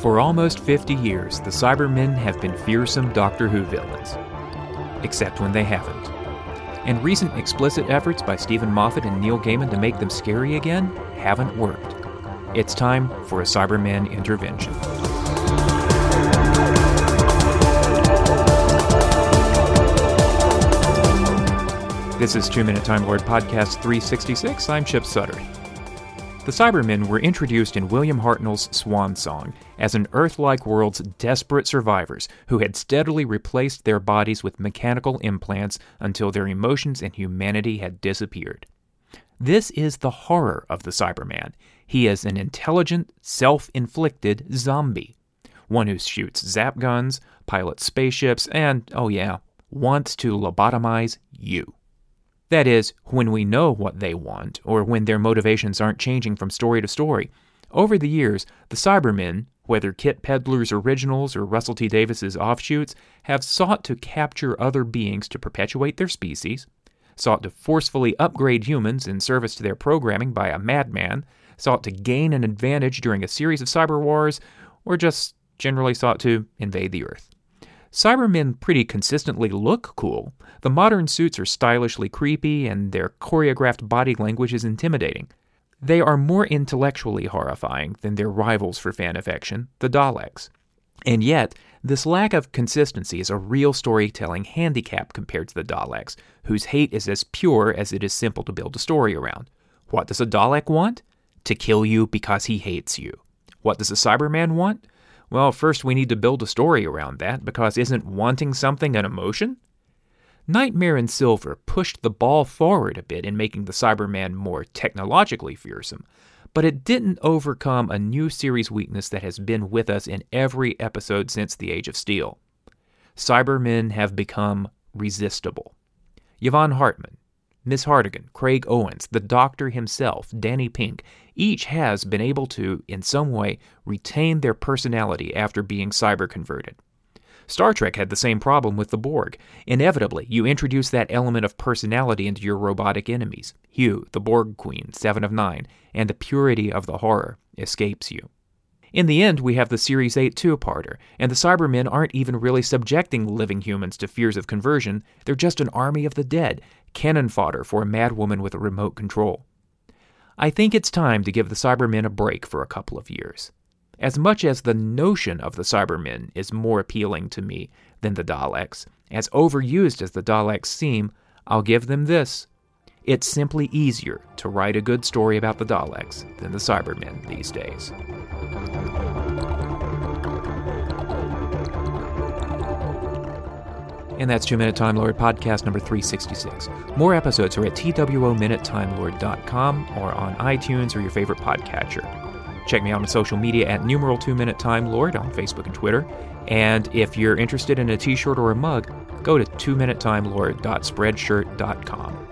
For almost 50 years, the Cybermen have been fearsome Doctor Who villains. Except when they haven't. And recent explicit efforts by Steven Moffat and Neil Gaiman to make them scary again haven't worked. It's time for a Cyberman intervention. This is Two Minute Time Lord Podcast 366. I'm Chip Sudderth. The Cybermen were introduced in William Hartnell's Swan Song as an Earth like world's desperate survivors who had steadily replaced their bodies with mechanical implants until their emotions and humanity had disappeared. This is the horror of the Cyberman. He is an intelligent, self inflicted zombie. One who shoots zap guns, pilots spaceships, and, oh yeah, wants to lobotomize you. That is, when we know what they want, or when their motivations aren't changing from story to story. Over the years, the Cybermen, whether Kit Pedler's originals or Russell T Davies's offshoots, have sought to capture other beings to perpetuate their species, sought to forcefully upgrade humans in service to their programming by a madman, sought to gain an advantage during a series of cyber wars, or just generally sought to invade the Earth. Cybermen pretty consistently look cool. The modern suits are stylishly creepy, and their choreographed body language is intimidating. They are more intellectually horrifying than their rivals for fan affection, the Daleks. And yet, this lack of consistency is a real storytelling handicap compared to the Daleks, whose hate is as pure as it is simple to build a story around. What does a Dalek want? To kill you because he hates you. What does a Cyberman want? Well, first we need to build a story around that, because isn't wanting something an emotion? Nightmare in Silver pushed the ball forward a bit in making the Cyberman more technologically fearsome, but it didn't overcome a new series weakness that has been with us in every episode since the Age of Steel. Cybermen have become resistible. Yvonne Hartman, Miss Hartigan, Craig Owens, the Doctor himself, Danny Pink, each has been able to, in some way, retain their personality after being cyber converted. Star Trek had the same problem with the Borg. Inevitably, you introduce that element of personality into your robotic enemies. Hugh, the Borg Queen, Seven of Nine, and the purity of the horror escapes you. In the end, we have the Series 8 two parter, and the Cybermen aren't even really subjecting living humans to fears of conversion, they're just an army of the dead, cannon fodder for a madwoman with a remote control. I think it's time to give the Cybermen a break for a couple of years. As much as the notion of the Cybermen is more appealing to me than the Daleks, as overused as the Daleks seem, I'll give them this. It's simply easier to write a good story about the Daleks than the Cybermen these days. And that's 2 Minute Time Lord podcast number 366. More episodes are at twominutetimelord.com or on iTunes or your favorite podcatcher. Check me out on social media at numeral 2 Minute Time Lord on Facebook and Twitter. And if you're interested in a t shirt or a mug, go to 2minutetimelord.spreadshirt.com.